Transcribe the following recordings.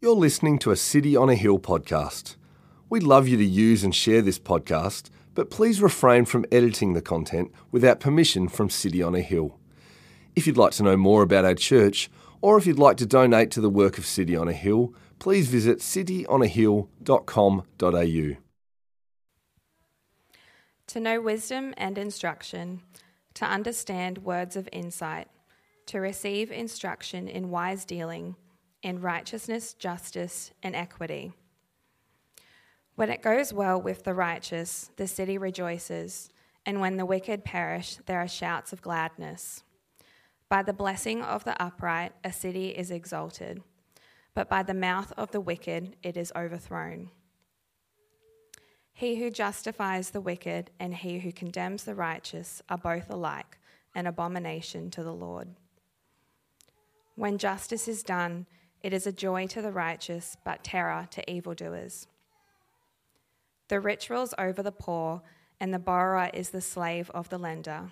You're listening to a City on a Hill podcast. We'd love you to use and share this podcast, but please refrain from editing the content without permission from City on a Hill. If you'd like to know more about our church, or if you'd like to donate to the work of City on a Hill, please visit cityonahill.com.au. To know wisdom and instruction, to understand words of insight, to receive instruction in wise dealing, in righteousness, justice, and equity. When it goes well with the righteous, the city rejoices, and when the wicked perish, there are shouts of gladness. By the blessing of the upright, a city is exalted, but by the mouth of the wicked, it is overthrown. He who justifies the wicked and he who condemns the righteous are both alike an abomination to the Lord. When justice is done, it is a joy to the righteous, but terror to evildoers. The rich rules over the poor, and the borrower is the slave of the lender.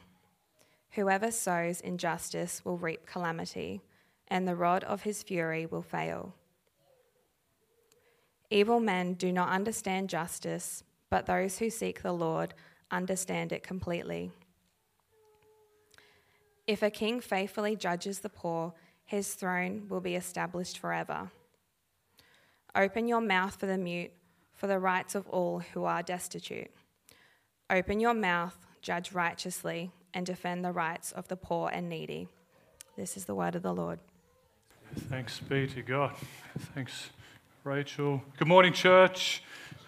Whoever sows injustice will reap calamity, and the rod of his fury will fail. Evil men do not understand justice, but those who seek the Lord understand it completely. If a king faithfully judges the poor, his throne will be established forever. Open your mouth for the mute, for the rights of all who are destitute. Open your mouth, judge righteously, and defend the rights of the poor and needy. This is the word of the Lord. Thanks be to God. Thanks, Rachel. Good morning, church.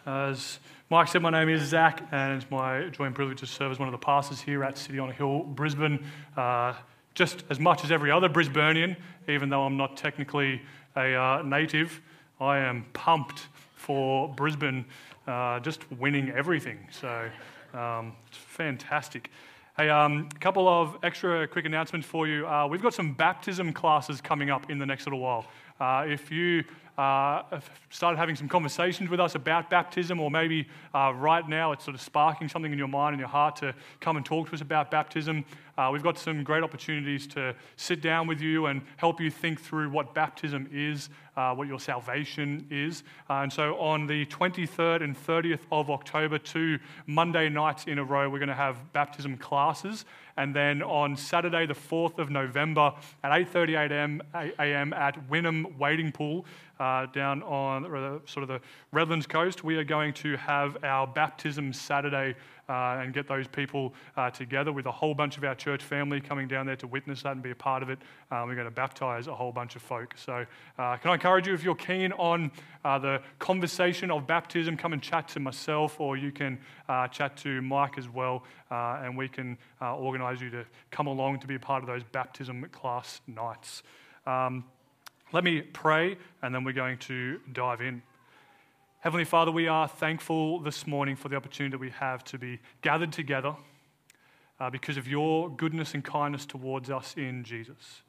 As Mike said, my name is Zach, and it's my joy and privilege to serve as one of the pastors here at City on a Hill, Brisbane. Uh, just as much as every other Brisbanean, even though I'm not technically a uh, native, I am pumped for Brisbane uh, just winning everything. So um, it's fantastic. Hey, a um, couple of extra quick announcements for you. Uh, we've got some baptism classes coming up in the next little while. Uh, if you uh, started having some conversations with us about baptism, or maybe uh, right now it's sort of sparking something in your mind and your heart to come and talk to us about baptism. Uh, we've got some great opportunities to sit down with you and help you think through what baptism is, uh, what your salvation is. Uh, and so on the 23rd and 30th of October, two Monday nights in a row, we're going to have baptism classes. And then on Saturday, the 4th of November at 8.30 a.m. at Wynnum Wading Pool, uh, down on sort of the Redlands coast, we are going to have our baptism Saturday uh, and get those people uh, together with a whole bunch of our church family coming down there to witness that and be a part of it. Uh, we're going to baptize a whole bunch of folk. So, uh, can I encourage you, if you're keen on uh, the conversation of baptism, come and chat to myself, or you can uh, chat to Mike as well, and we can organize you to come along to be a part of those baptism class nights. Um, let me pray, and then we're going to dive in. Heavenly Father, we are thankful this morning for the opportunity we have to be gathered together uh, because of your goodness and kindness towards us in Jesus.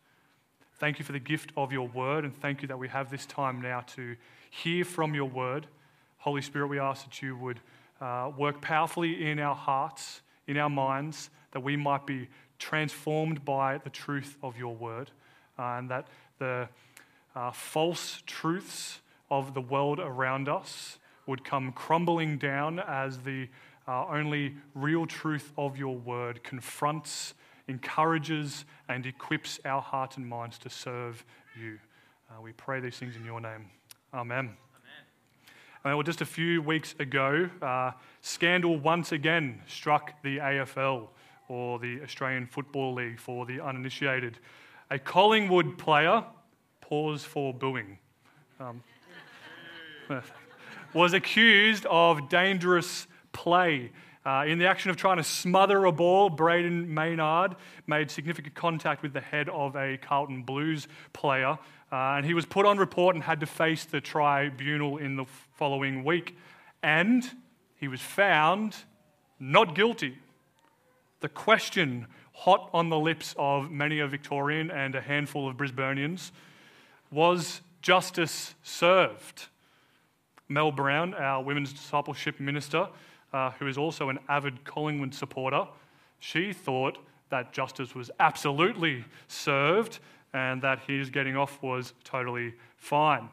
Thank you for the gift of your word, and thank you that we have this time now to hear from your word. Holy Spirit, we ask that you would uh, work powerfully in our hearts, in our minds, that we might be transformed by the truth of your word, uh, and that the uh, false truths of the world around us would come crumbling down as the uh, only real truth of your word confronts, encourages, and equips our hearts and minds to serve you. Uh, we pray these things in your name. Amen. Amen. well, just a few weeks ago, uh, scandal once again struck the AFL, or the Australian Football League for the uninitiated. A Collingwood player, pause for booing. Um, was accused of dangerous play. Uh, in the action of trying to smother a ball, Brayden Maynard made significant contact with the head of a Carlton Blues player, uh, and he was put on report and had to face the tribunal in the following week. And he was found not guilty. The question hot on the lips of many a Victorian and a handful of Brisbaneans was justice served? Mel Brown, our women's discipleship minister, uh, who is also an avid Collingwood supporter, she thought that justice was absolutely served and that his getting off was totally fine.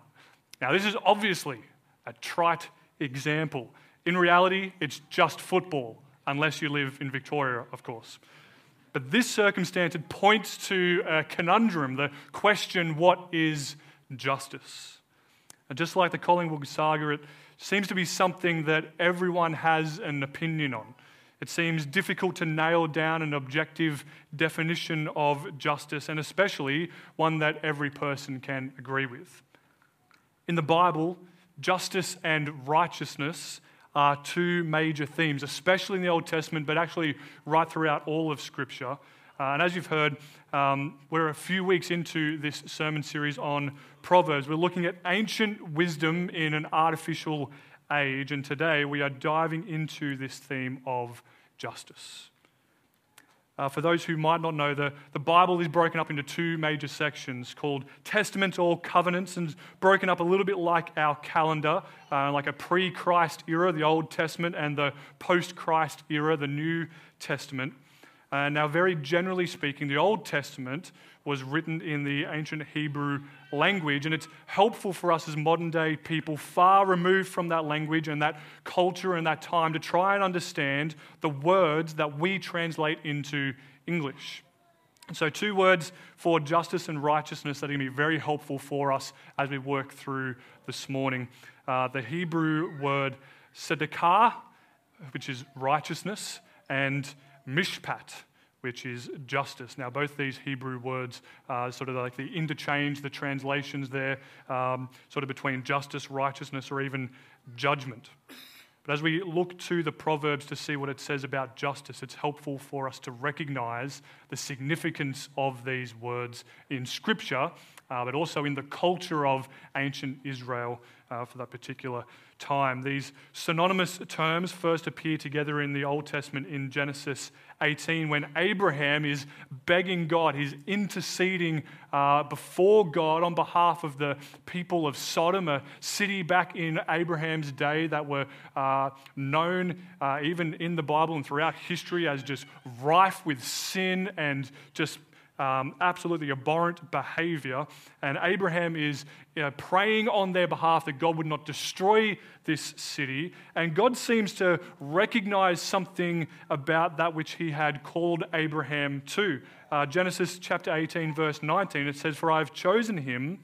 Now, this is obviously a trite example. In reality, it's just football, unless you live in Victoria, of course. But this circumstance points to a conundrum, the question, what is justice? And just like the Collingwood saga, it seems to be something that everyone has an opinion on. It seems difficult to nail down an objective definition of justice, and especially one that every person can agree with. In the Bible, justice and righteousness are two major themes, especially in the Old Testament, but actually right throughout all of Scripture. Uh, and as you've heard, um, we're a few weeks into this sermon series on Proverbs. We're looking at ancient wisdom in an artificial age, and today we are diving into this theme of justice. Uh, for those who might not know, the, the Bible is broken up into two major sections called Testament or Covenants, and broken up a little bit like our calendar, uh, like a pre Christ era, the Old Testament, and the post Christ era, the New Testament. Uh, now, very generally speaking, the Old Testament was written in the ancient Hebrew language, and it's helpful for us as modern day people, far removed from that language and that culture and that time, to try and understand the words that we translate into English. so, two words for justice and righteousness that are going to be very helpful for us as we work through this morning. Uh, the Hebrew word tzedakah, which is righteousness, and mishpat, which is justice. Now, both these Hebrew words are sort of like the interchange, the translations there, um, sort of between justice, righteousness, or even judgment. But as we look to the Proverbs to see what it says about justice, it's helpful for us to recognize the significance of these words in Scripture, uh, but also in the culture of ancient Israel uh, for that particular time. These synonymous terms first appear together in the Old Testament in Genesis 18 when Abraham is begging God, he's interceding uh, before God on behalf of the people of Sodom, a city back in Abraham's day that were uh, known uh, even in the Bible and throughout history as just rife with sin and just um, absolutely abhorrent behavior. And Abraham is you know, praying on their behalf that God would not destroy this city. And God seems to recognize something about that which he had called Abraham to. Uh, Genesis chapter 18, verse 19, it says, For I have chosen him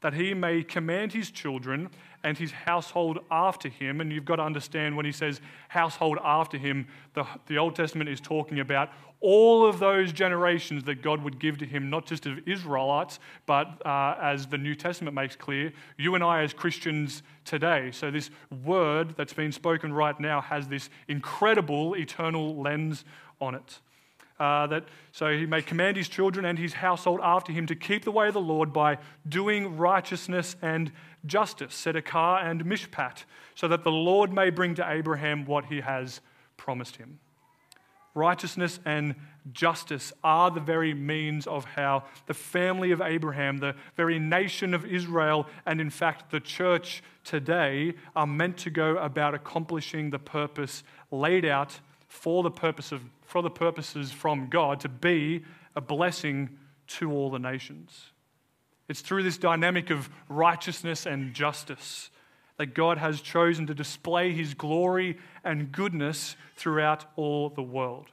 that he may command his children and his household after him. And you've got to understand when he says household after him, the, the Old Testament is talking about all of those generations that God would give to him, not just of Israelites, but uh, as the New Testament makes clear, you and I as Christians today. So, this word that's been spoken right now has this incredible eternal lens on it. Uh, that so he may command his children and his household after him to keep the way of the Lord by doing righteousness and justice, tzedakah and mishpat, so that the Lord may bring to Abraham what he has promised him. Righteousness and justice are the very means of how the family of Abraham, the very nation of Israel, and in fact the church today are meant to go about accomplishing the purpose laid out for the purpose of for the purposes from God to be a blessing to all the nations. It's through this dynamic of righteousness and justice that God has chosen to display his glory and goodness throughout all the world.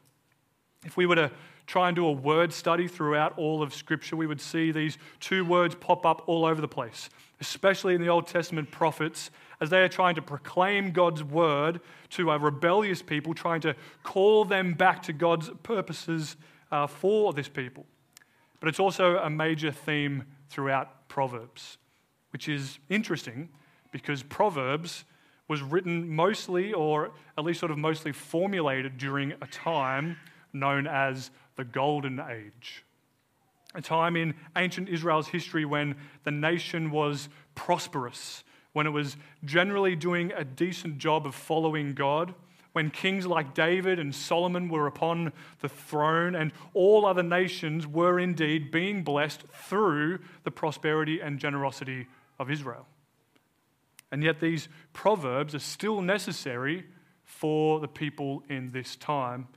If we were to try and do a word study throughout all of Scripture, we would see these two words pop up all over the place, especially in the Old Testament prophets as they are trying to proclaim God's word to a rebellious people, trying to call them back to God's purposes uh, for this people. But it's also a major theme throughout Proverbs, which is interesting because Proverbs was written mostly, or at least sort of mostly formulated during a time known as the Golden Age. A time in ancient Israel's history when the nation was prosperous, when it was generally doing a decent job of following God, when kings like David and Solomon were upon the throne, and all other nations were indeed being blessed through the prosperity and generosity of Israel. And yet, these proverbs are still necessary for the people in this time,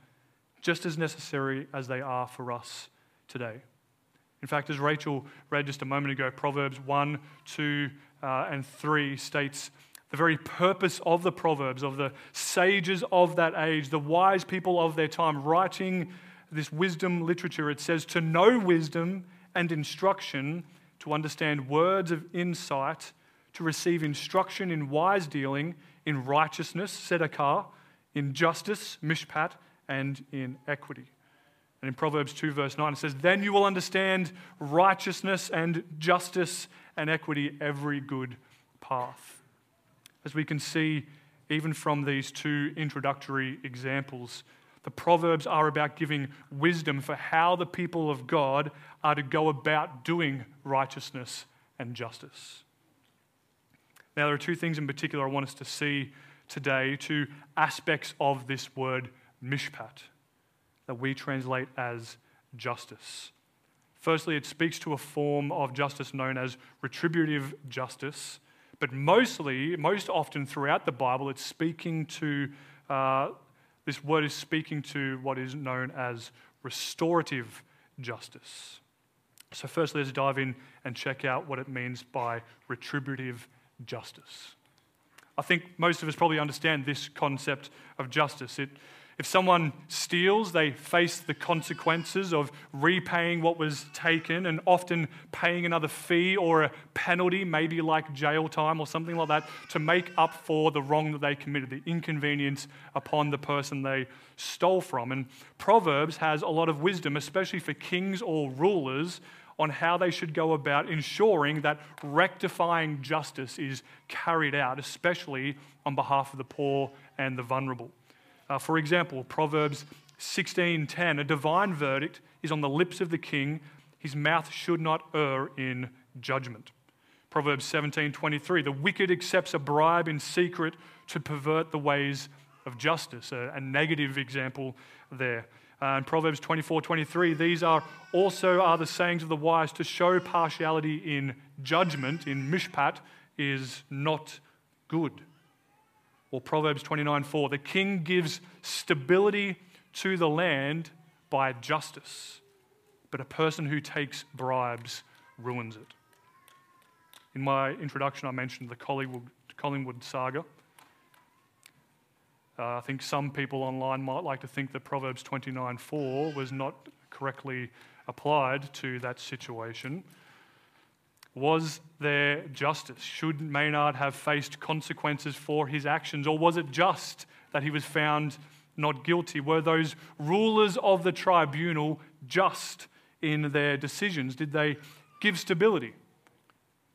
just as necessary as they are for us today. In fact, as Rachel read just a moment ago, Proverbs 1, 2, uh, and 3 states the very purpose of the Proverbs, of the sages of that age, the wise people of their time, writing this wisdom literature. It says, To know wisdom and instruction, to understand words of insight, to receive instruction in wise dealing, in righteousness, tzedakah, in justice, mishpat, and in equity. And in Proverbs 2, verse 9, it says, Then you will understand righteousness and justice and equity, every good path. As we can see, even from these two introductory examples, the Proverbs are about giving wisdom for how the people of God are to go about doing righteousness and justice. Now, there are two things in particular I want us to see today, two aspects of this word mishpat that we translate as justice. Firstly, it speaks to a form of justice known as retributive justice, but mostly, most often throughout the Bible, it's speaking to, uh, this word is speaking to what is known as restorative justice. So, firstly, let's dive in and check out what it means by retributive justice. I think most of us probably understand this concept of justice. It if someone steals, they face the consequences of repaying what was taken and often paying another fee or a penalty, maybe like jail time or something like that, to make up for the wrong that they committed, the inconvenience upon the person they stole from. And Proverbs has a lot of wisdom, especially for kings or rulers, on how they should go about ensuring that rectifying justice is carried out, especially on behalf of the poor and the vulnerable. Uh, for example, Proverbs 16:10, a divine verdict is on the lips of the king, his mouth should not err in judgment. Proverbs 17:23, the wicked accepts a bribe in secret to pervert the ways of justice, a, a negative example there. Uh, and Proverbs 24:23, these are also are the sayings of the wise to show partiality in judgment, in mishpat, is not good. Or Proverbs 29 4, the king gives stability to the land by justice, but a person who takes bribes ruins it. In my introduction, I mentioned the Collingwood, saga. Uh, I think some people online might like to think that Proverbs 29 4 was not correctly applied to that situation. Was there justice? Should Maynard have faced consequences for his actions? Or was it just that he was found not guilty? Were those rulers of the tribunal just in their decisions? Did they give stability?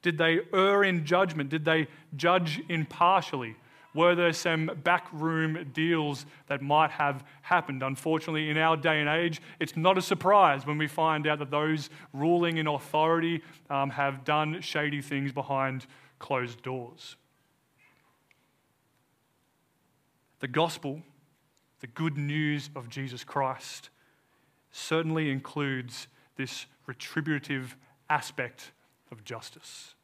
Did they err in judgment? Did they judge impartially? Were there some backroom deals that might have happened? Unfortunately, in our day and age, it's not a surprise when we find out that those ruling in authority um, have done shady things behind closed doors. The gospel, the good news of Jesus Christ, certainly includes this retributive aspect of justice.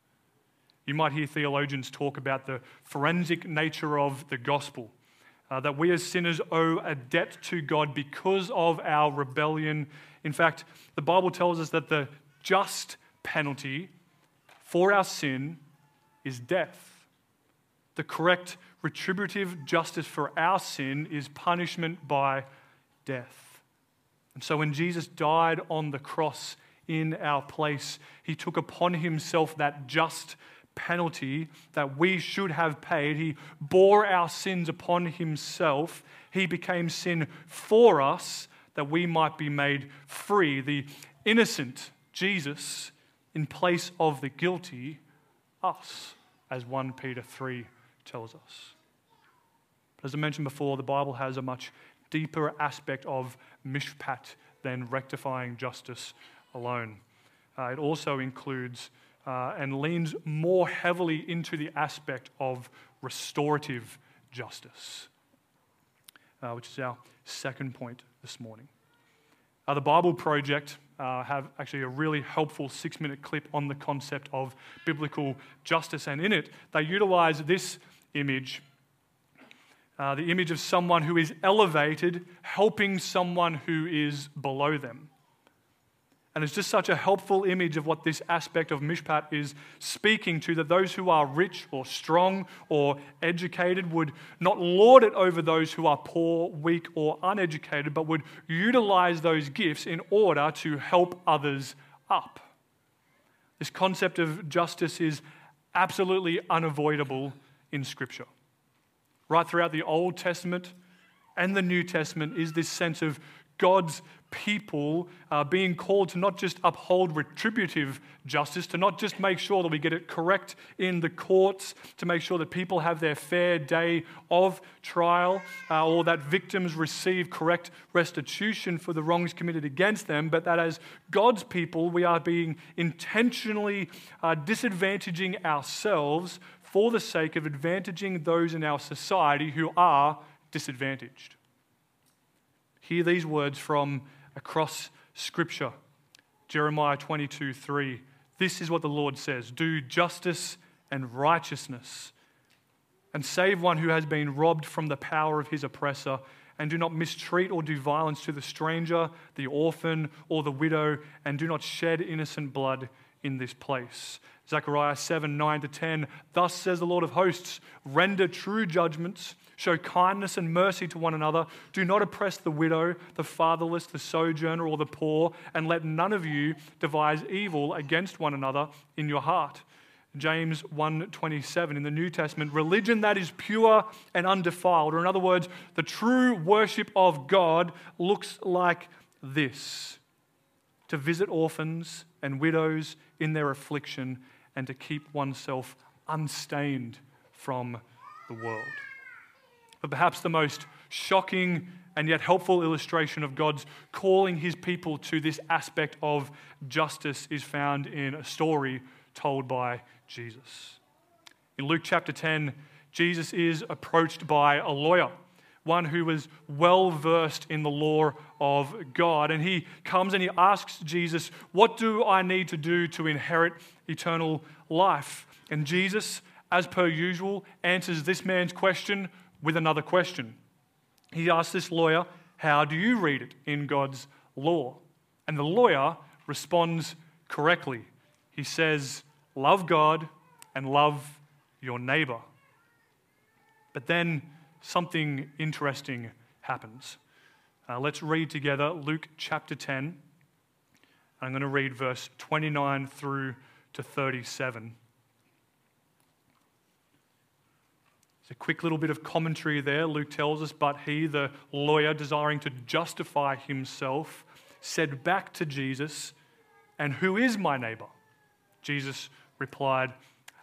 You might hear theologians talk about the forensic nature of the gospel. Uh, that we as sinners owe a debt to God because of our rebellion. In fact, the Bible tells us that the just penalty for our sin is death. The correct retributive justice for our sin is punishment by death. And so when Jesus died on the cross in our place, he took upon himself that just penalty that we should have paid. He bore our sins upon himself. He became sin for us that we might be made free. The innocent Jesus in place of the guilty us, as 1 Peter 3 tells us. As I mentioned before, the Bible has a much deeper aspect of mishpat than rectifying justice alone. Uh, it also includes uh, and leans more heavily into the aspect of restorative justice, uh, which is our second point this morning. Uh, the Bible Project uh, have actually a really helpful six minute clip on the concept of biblical justice, and in it, they utilize this image. Uh, the image of someone who is elevated, helping someone who is below them. And it's just such a helpful image of what this aspect of Mishpat is speaking to that those who are rich or strong or educated would not lord it over those who are poor, weak, or uneducated, but would utilize those gifts in order to help others up. This concept of justice is absolutely unavoidable in Scripture. Right throughout the Old Testament and the New Testament is this sense of God's people uh, being called to not just uphold retributive justice, to not just make sure that we get it correct in the courts, to make sure that people have their fair day of trial, uh, or that victims receive correct restitution for the wrongs committed against them, but that as God's people, we are being intentionally uh, disadvantaging ourselves for the sake of advantaging those in our society who are disadvantaged. Hear these words from across Scripture Jeremiah 22 3. This is what the Lord says Do justice and righteousness, and save one who has been robbed from the power of his oppressor. And do not mistreat or do violence to the stranger, the orphan, or the widow, and do not shed innocent blood in this place. Zechariah 7 9 to 10. Thus says the Lord of hosts render true judgments Show kindness and mercy to one another. Do not oppress the widow, the fatherless, the sojourner, or the poor, and let none of you devise evil against one another in your heart. James 1:27 in the New Testament, religion that is pure and undefiled, or in other words, the true worship of God looks like this: to visit orphans and widows in their affliction and to keep oneself unstained from the world. But perhaps the most shocking and yet helpful illustration of God's calling his people to this aspect of justice is found in a story told by Jesus. In Luke chapter 10, Jesus is approached by a lawyer, one who was well versed in the law of God. And he comes and he asks Jesus, What do I need to do to inherit eternal life? And Jesus, as per usual, answers this man's question with another question. He asks this lawyer, How do you read it in God's law? And the lawyer responds correctly. He says, Love God and love your neighbor. But then something interesting happens. Uh, let's read together Luke chapter 10. I'm going to read verse 29 through to 37. It's a quick little bit of commentary there. Luke tells us, but he, the lawyer, desiring to justify himself, said back to Jesus, And who is my neighbor? Jesus replied,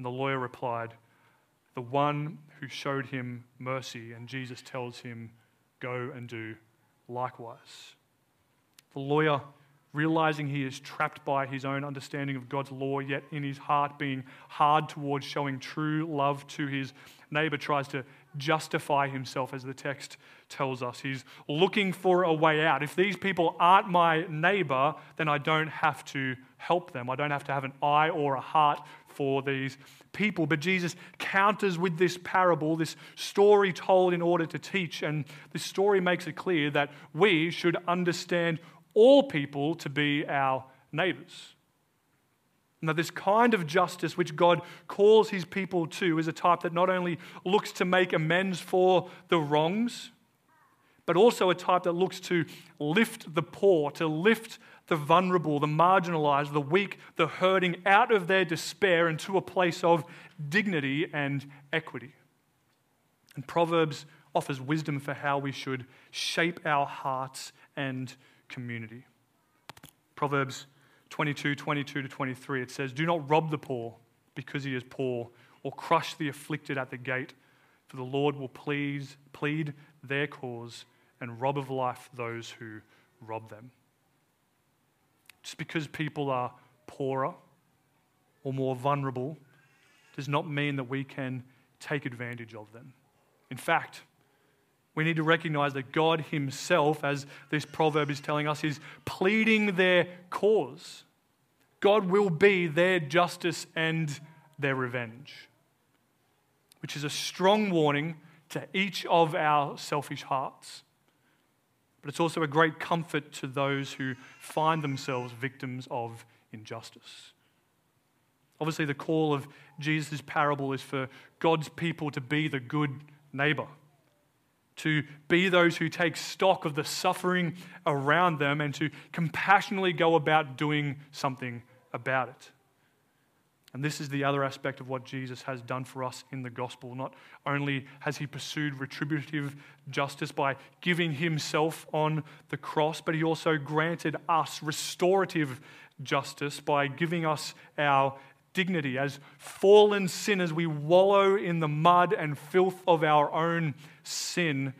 And the lawyer replied, The one who showed him mercy. And Jesus tells him, Go and do likewise. The lawyer realizing he is trapped by his own understanding of God's law, yet in his heart being hard towards showing true love to his neighbor, tries to justify himself, as the text tells us. He's looking for a way out. If these people aren't my neighbor, then I don't have to help them. I don't have to have an eye or a heart for these people. But Jesus counters with this parable, this story told in order to teach. And this story makes it clear that we should understand all people to be our neighbors. Now, this kind of justice which God calls his people to is a type that not only looks to make amends for the wrongs, but also a type that looks to lift the poor, to lift the vulnerable, the marginalized, the weak, the hurting out of their despair into a place of dignity and equity. And Proverbs offers wisdom for how we should shape our hearts and community. Proverbs 22 22 to 23, it says, Do not rob the poor because he is poor, or crush the afflicted at the gate, for the Lord will please, plead their cause and rob of life those who rob them. Just because people are poorer or more vulnerable does not mean that we can take advantage of them. In fact, we need to recognize that God Himself, as this proverb is telling us, is pleading their cause. God will be their justice and their revenge, which is a strong warning to each of our selfish hearts. But it's also a great comfort to those who find themselves victims of injustice. Obviously, the call of Jesus' parable is for God's people to be the good neighbor, to be those who take stock of the suffering around them and to compassionately go about doing something about it. And this is the other aspect of what Jesus has done for us in the gospel. Not only has he pursued retributive justice by giving himself on the cross, but he also granted us restorative justice by giving us our dignity. As fallen sinners, we wallow in the mud and filth of our own sin.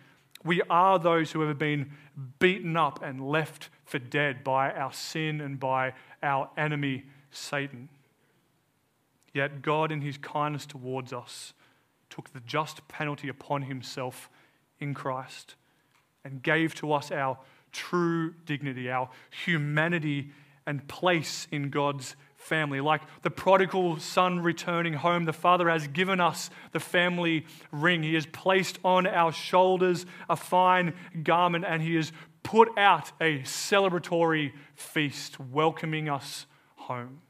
We are those who have been beaten up and left for dead by our sin and by our enemy, Satan. Yet God, in his kindness towards us, took the just penalty upon himself in Christ and gave to us our true dignity, our humanity and place in God's family. Like the prodigal son returning home, the Father has given us the family ring. He has placed on our shoulders a fine garment and He has put out a celebratory feast, welcoming us home.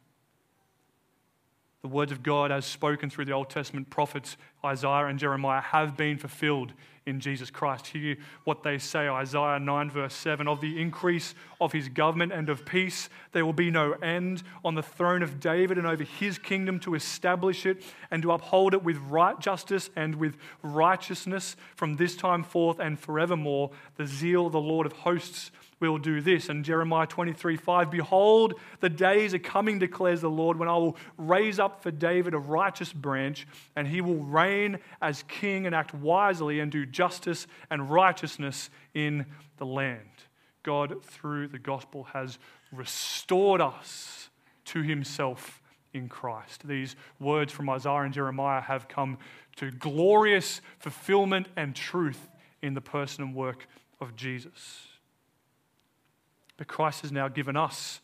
The words of God, as spoken through the Old Testament prophets Isaiah and Jeremiah, have been fulfilled in Jesus Christ. Hear what they say Isaiah 9, verse 7 Of the increase of his government and of peace, there will be no end on the throne of David and over his kingdom to establish it and to uphold it with right justice and with righteousness from this time forth and forevermore. The zeal of the Lord of hosts will do this. And Jeremiah 23 5 Behold, the days are coming, declares the Lord, when I will raise up for David a righteous branch, and he will reign as king and act wisely and do justice and righteousness in the land. God, through the gospel, has restored us to himself in Christ. These words from Isaiah and Jeremiah have come to glorious fulfillment and truth in the person and work of Jesus. But Christ has now given us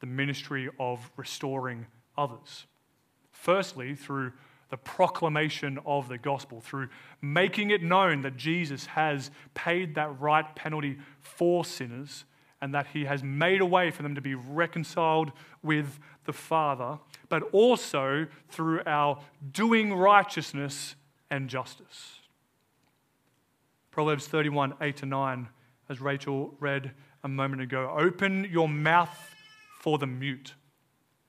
the ministry of restoring others. Firstly, through the proclamation of the gospel, through making it known that Jesus has paid that right penalty for sinners and that he has made a way for them to be reconciled with the Father, but also through our doing righteousness and justice. Proverbs 31 8 to 9, as Rachel read a moment ago. Open your mouth for the mute,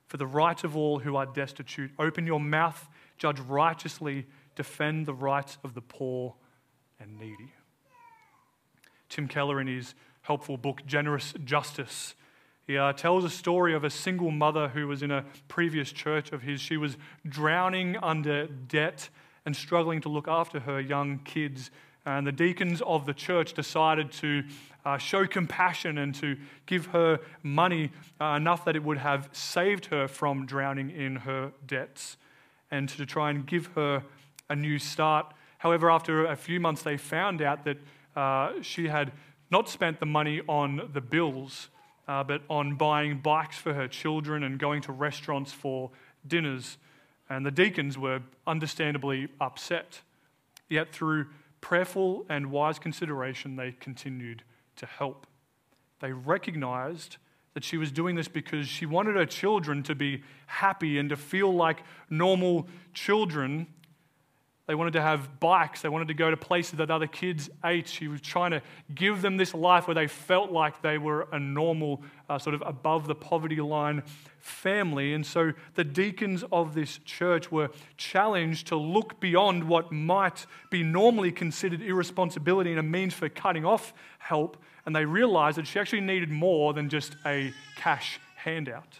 for the right of all who are destitute. Open your mouth, judge righteously, defend the rights of the poor and needy. Tim Keller, in his helpful book, Generous Justice, he uh, tells a story of a single mother who was in a previous church of his. She was drowning under debt and struggling to look after her young kids. And the deacons of the church decided to uh, show compassion and to give her money uh, enough that it would have saved her from drowning in her debts and to try and give her a new start. However, after a few months, they found out that uh, she had not spent the money on the bills, uh, but on buying bikes for her children and going to restaurants for dinners. And the deacons were understandably upset. Yet, through prayerful and wise consideration, they continued to help. They recognized that she was doing this because she wanted her children to be happy and to feel like normal children. They wanted to have bikes. They wanted to go to places that other kids ate. She was trying to give them this life where they felt like they were a normal, uh, sort of above the poverty line family. And so the deacons of this church were challenged to look beyond what might be normally considered irresponsibility and a means for cutting off help. And they realized that she actually needed more than just a cash handout.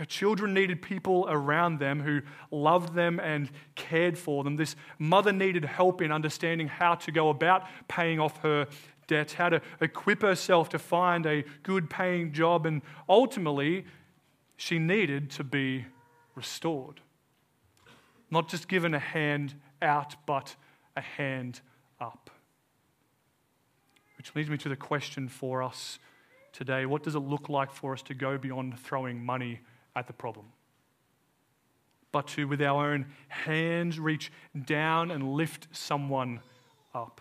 Her children needed people around them who loved them and cared for them. This mother needed help in understanding how to go about paying off her debts, how to equip herself to find a good paying job, and ultimately, she needed to be restored. Not just given a hand out, but a hand up. Which leads me to the question for us today what does it look like for us to go beyond throwing money at the problem, but to, with our own hands, reach down and lift someone up.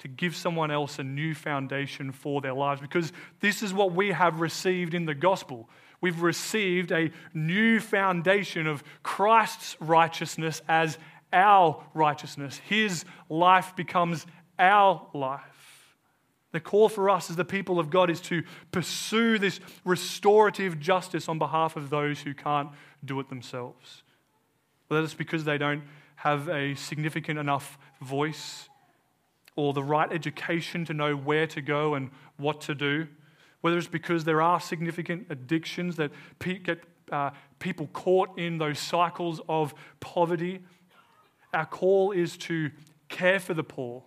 To give someone else a new foundation for their lives, because this is what we have received in the gospel. We've received a new foundation of Christ's righteousness as our righteousness. His life becomes our life. The call for us as the people of God is to pursue this restorative justice on behalf of those who can't do it themselves. Whether it's because they don't have a significant enough voice or the right education to know where to go and what to do, whether it's because there are significant addictions that get uh, people caught in those cycles of poverty. Our call is to care for the poor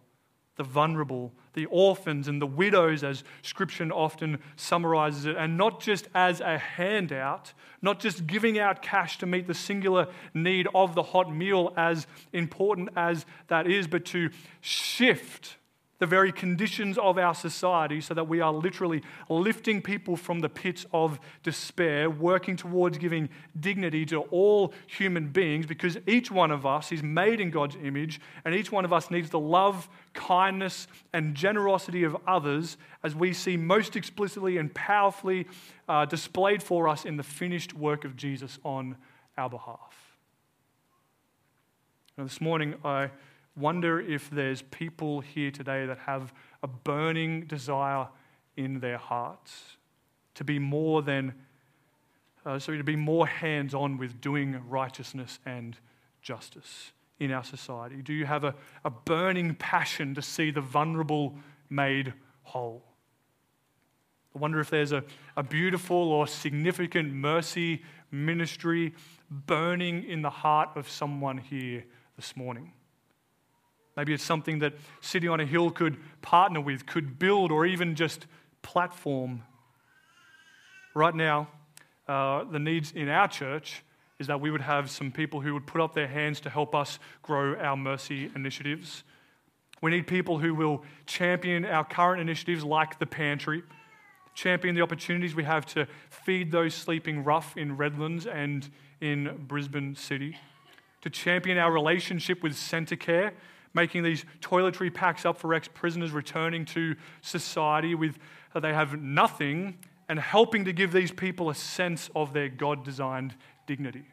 the vulnerable, the orphans, and the widows, as Scripture often summarizes it, and not just as a handout, not just giving out cash to meet the singular need of the hot meal, as important as that is, but to shift the very conditions of our society so that we are literally lifting people from the pits of despair, working towards giving dignity to all human beings because each one of us is made in God's image and each one of us needs the love, kindness, and generosity of others as we see most explicitly and powerfully uh, displayed for us in the finished work of Jesus on our behalf. Now, this morning, I wonder if there's people here today that have a burning desire in their hearts to be more than, uh, sorry, to be more hands on with doing righteousness and justice in our society? Do you have a, a burning passion to see the vulnerable made whole? I wonder if there's a, a beautiful or significant mercy ministry burning in the heart of someone here this morning. Maybe it's something that City on a Hill could partner with, could build, or even just platform. Right now, uh, the needs in our church is that we would have some people who would put up their hands to help us grow our mercy initiatives. We need people who will champion our current initiatives like the pantry, champion the opportunities we have to feed those sleeping rough in Redlands and in Brisbane City, to champion our relationship with Centacare making these toiletry packs up for ex prisoners returning to society with uh, they have nothing and helping to give these people a sense of their God designed dignity.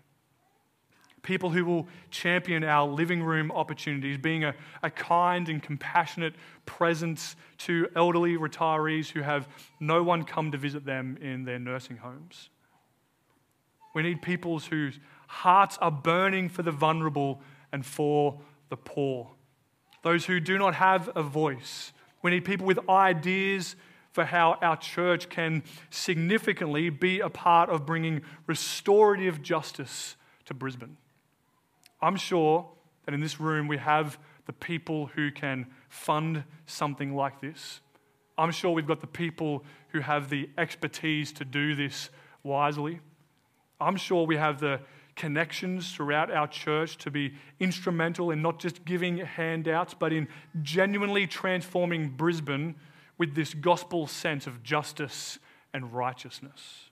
People who will champion our living room opportunities, being a, a kind and compassionate presence to elderly retirees who have no one come to visit them in their nursing homes. We need peoples whose hearts are burning for the vulnerable and for the poor those who do not have a voice. We need people with ideas for how our church can significantly be a part of bringing restorative justice to Brisbane. I'm sure that in this room we have the people who can fund something like this. I'm sure we've got the people who have the expertise to do this wisely. I'm sure we have the connections throughout our church to be instrumental in not just giving handouts, but in genuinely transforming Brisbane with this gospel sense of justice and righteousness.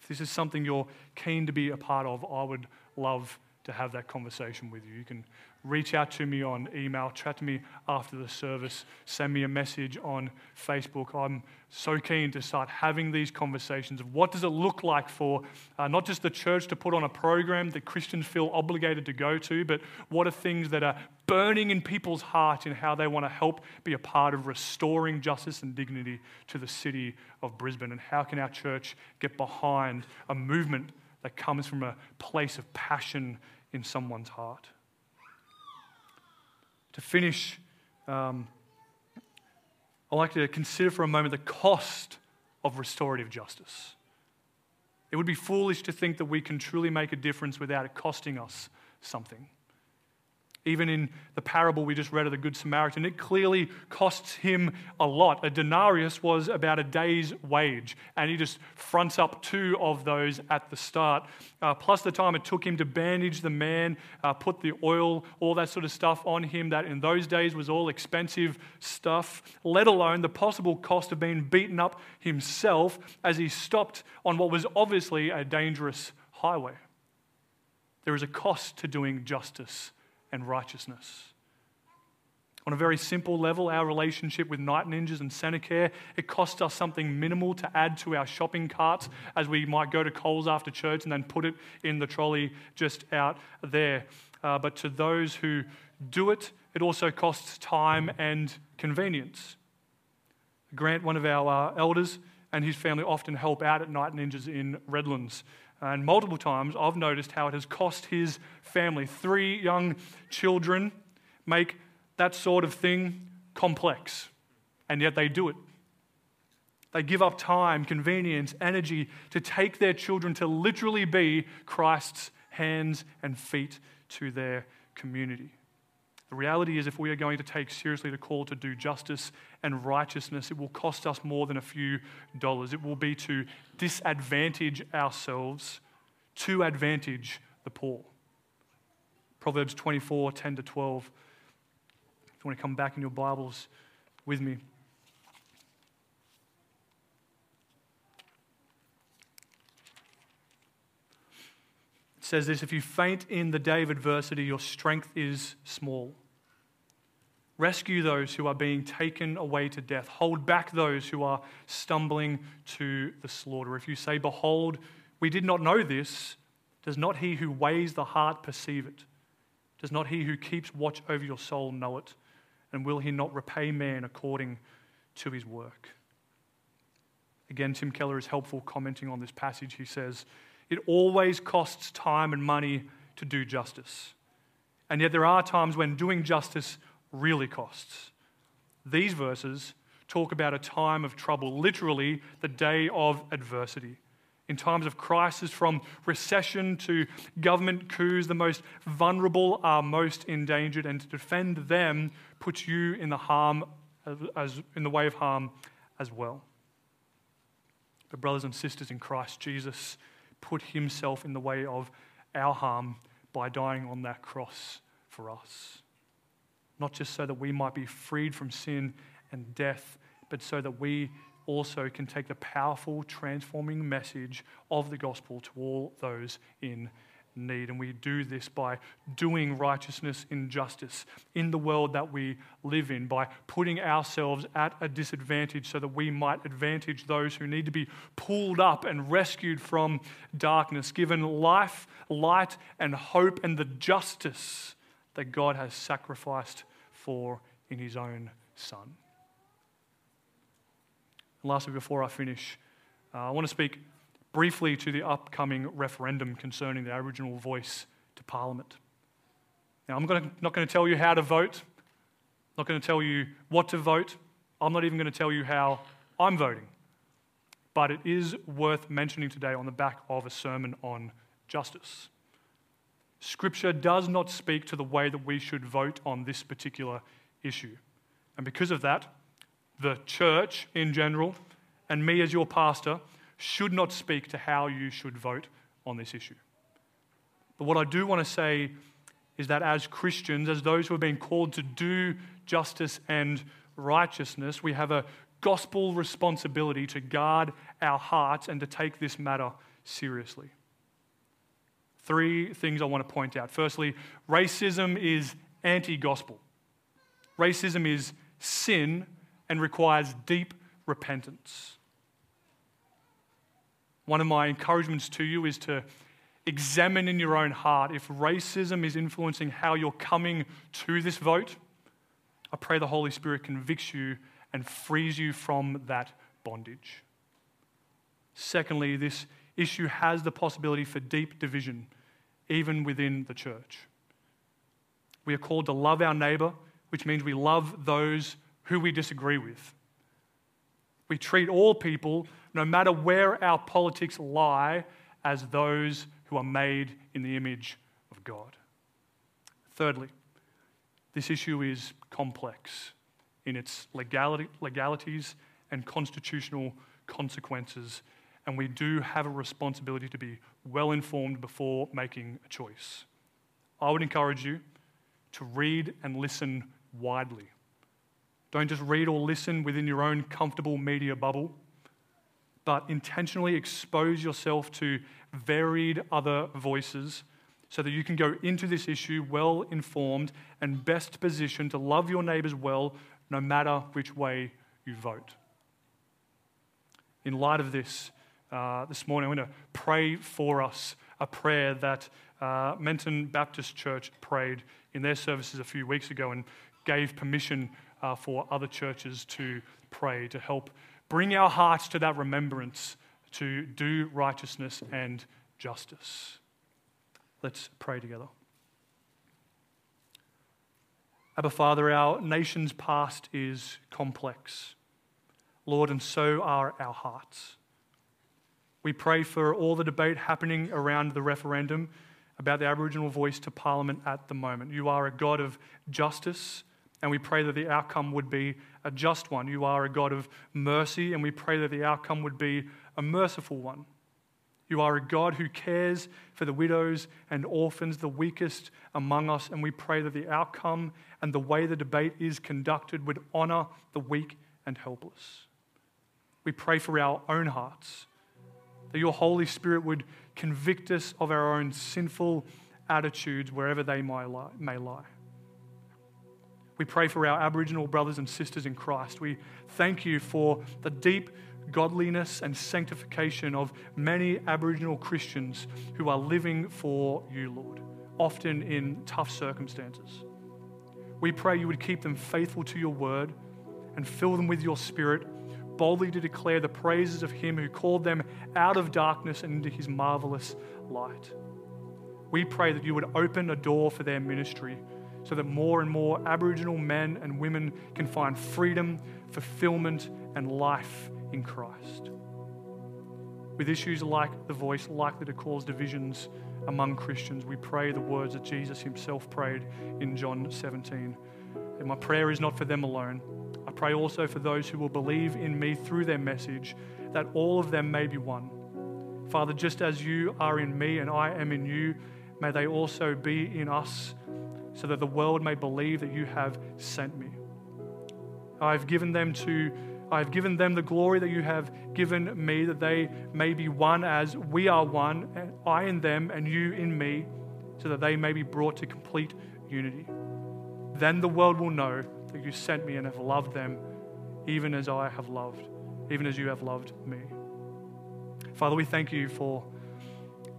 If this is something you're keen to be a part of, I would love to have that conversation with you. You can reach out to me on email, chat to me after the service, send me a message on Facebook. I'm so keen to start having these conversations of what does it look like for uh, not just the church to put on a program that Christians feel obligated to go to, but what are things that are burning in people's heart and how they want to help be a part of restoring justice and dignity to the city of Brisbane and how can our church get behind a movement that comes from a place of passion in someone's heart. To finish, um, I'd like to consider for a moment the cost of restorative justice. It would be foolish to think that we can truly make a difference without it costing us something. Even in the parable we just read of the Good Samaritan, it clearly costs him a lot. A denarius was about a day's wage, and he just fronts up two of those at the start, uh, plus the time it took him to bandage the man, uh, put the oil, all that sort of stuff on him that in those days was all expensive stuff, let alone the possible cost of being beaten up himself as he stopped on what was obviously a dangerous highway. There is a cost to doing justice and righteousness. On a very simple level, our relationship with Night Ninjas and Centacare, it costs us something minimal to add to our shopping carts as we might go to Coles after church and then put it in the trolley just out there. Uh, but to those who do it, it also costs time and convenience. Grant, one of our uh, elders, and his family often help out at Night Ninjas in Redlands. And multiple times I've noticed how it has cost his family, three young children, make that sort of thing complex. And yet they do it. They give up time, convenience, energy to take their children to literally be Christ's hands and feet to their community. The reality is, if we are going to take seriously the call to do justice and righteousness, it will cost us more than a few dollars. It will be to disadvantage ourselves to advantage the poor. Proverbs 24 10 to 12. If you want to come back in your Bibles with me. It says this if you faint in the day of adversity, your strength is small. Rescue those who are being taken away to death. Hold back those who are stumbling to the slaughter. If you say, Behold, we did not know this, does not he who weighs the heart perceive it? Does not he who keeps watch over your soul know it? And will he not repay man according to his work? Again, Tim Keller is helpful commenting on this passage. He says, It always costs time and money to do justice. And yet there are times when doing justice really costs. These verses talk about a time of trouble, literally the day of adversity. In times of crisis, from recession to government coups, the most vulnerable are most endangered, and to defend them puts you in the harm as, in the way of harm as well. But brothers and sisters in Christ, Jesus put himself in the way of our harm by dying on that cross for us not just so that we might be freed from sin and death, but so that we also can take the powerful, transforming message of the gospel to all those in need. And we do this by doing righteousness and justice in the world that we live in, by putting ourselves at a disadvantage so that we might advantage those who need to be pulled up and rescued from darkness, given life, light, and hope, and the justice that God has sacrificed for in his own Son. And lastly, before I finish, uh, I want to speak briefly to the upcoming referendum concerning the Aboriginal voice to Parliament. Now, I'm gonna, not going to tell you how to vote, I'm not going to tell you what to vote, I'm not even going to tell you how I'm voting. But it is worth mentioning today on the back of a sermon on justice. Scripture does not speak to the way that we should vote on this particular issue. And because of that, the church in general and me as your pastor should not speak to how you should vote on this issue. But what I do want to say is that as Christians, as those who have been called to do justice and righteousness, we have a gospel responsibility to guard our hearts and to take this matter seriously. Three things I want to point out. Firstly, racism is anti gospel. Racism is sin and requires deep repentance. One of my encouragements to you is to examine in your own heart if racism is influencing how you're coming to this vote. I pray the Holy Spirit convicts you and frees you from that bondage. Secondly, this issue has the possibility for deep division, even within the church. We are called to love our neighbor, which means we love those who we disagree with. We treat all people, no matter where our politics lie, as those who are made in the image of God. Thirdly, this issue is complex in its legality, legalities and constitutional consequences, and we do have a responsibility to be well informed before making a choice. I would encourage you to read and listen widely. Don't just read or listen within your own comfortable media bubble, but intentionally expose yourself to varied other voices so that you can go into this issue well informed and best positioned to love your neighbors well, no matter which way you vote. In light of this, uh, this morning, I'm going to pray for us a prayer that uh, Mentone Baptist Church prayed in their services a few weeks ago and gave permission uh, for other churches to pray to help bring our hearts to that remembrance to do righteousness and justice. Let's pray together. Abba Father, our nation's past is complex. Lord, and so are our hearts. We pray for all the debate happening around the referendum about the Aboriginal voice to Parliament at the moment. You are a God of justice, and we pray that the outcome would be a just one. You are a God of mercy, and we pray that the outcome would be a merciful one. You are a God who cares for the widows and orphans, the weakest among us, and we pray that the outcome and the way the debate is conducted would honor the weak and helpless. We pray for our own hearts, that your Holy Spirit would convict us of our own sinful attitudes wherever they may lie. We pray for our Aboriginal brothers and sisters in Christ. We thank you for the deep godliness and sanctification of many Aboriginal Christians who are living for you, Lord, often in tough circumstances. We pray you would keep them faithful to your word and fill them with your spirit, boldly to declare the praises of him who called them out of darkness and into his marvelous light. We pray that you would open a door for their ministry so that more and more Aboriginal men and women can find freedom, fulfillment, and life in Christ. With issues like the voice likely to cause divisions among Christians, we pray the words that Jesus himself prayed in John 17. And my prayer is not for them alone. Pray also for those who will believe in me through their message, that all of them may be one. Father, just as you are in me and I am in you, may they also be in us, so that the world may believe that you have sent me. I have given them to I have given them the glory that you have given me, that they may be one as we are one, and I in them and you in me, so that they may be brought to complete unity. Then the world will know that you sent me and have loved them, even as I have loved, even as you have loved me. Father, we thank you for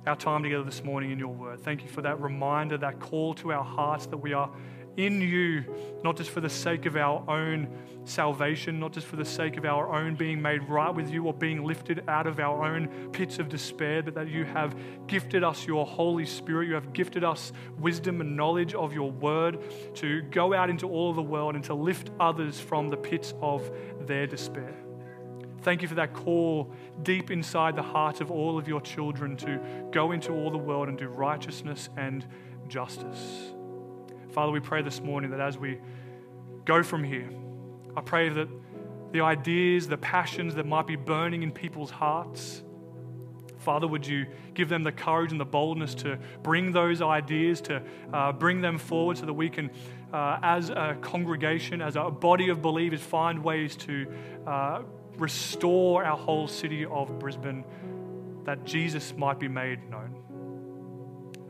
our time together this morning in your word. Thank you for that reminder, that call to our hearts that we are in you, not just for the sake of our own salvation, not just for the sake of our own being made right with you or being lifted out of our own pits of despair, but that you have gifted us your Holy Spirit. You have gifted us wisdom and knowledge of your word to go out into all of the world and to lift others from the pits of their despair. Thank you for that call deep inside the heart of all of your children to go into all the world and do righteousness and justice. Father, we pray this morning that as we go from here, I pray that the ideas, the passions that might be burning in people's hearts, Father, would you give them the courage and the boldness to bring those ideas, to uh, bring them forward so that we can, uh, as a congregation, as a body of believers, find ways to uh, restore our whole city of Brisbane, that Jesus might be made known.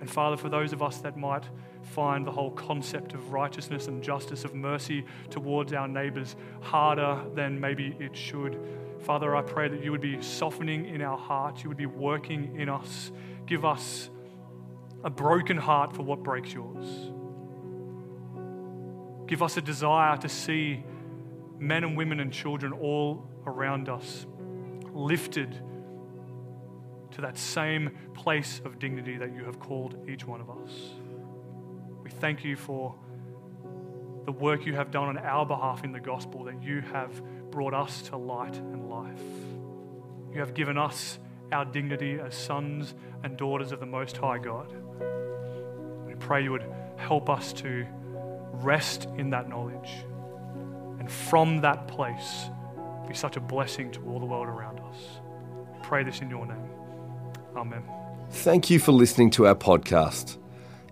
And Father, for those of us that might find the whole concept of righteousness and justice, of mercy towards our neighbors harder than maybe it should, Father, I pray that you would be softening in our hearts, you would be working in us. Give us a broken heart for what breaks yours. Give us a desire to see men and women and children all around us lifted to that same place of dignity that you have called each one of us. Thank you for the work you have done on our behalf in the gospel, that you have brought us to light and life. You have given us our dignity as sons and daughters of the Most High God. We pray you would help us to rest in that knowledge and from that place be such a blessing to all the world around us. We pray this in your name. Amen. Thank you for listening to our podcast.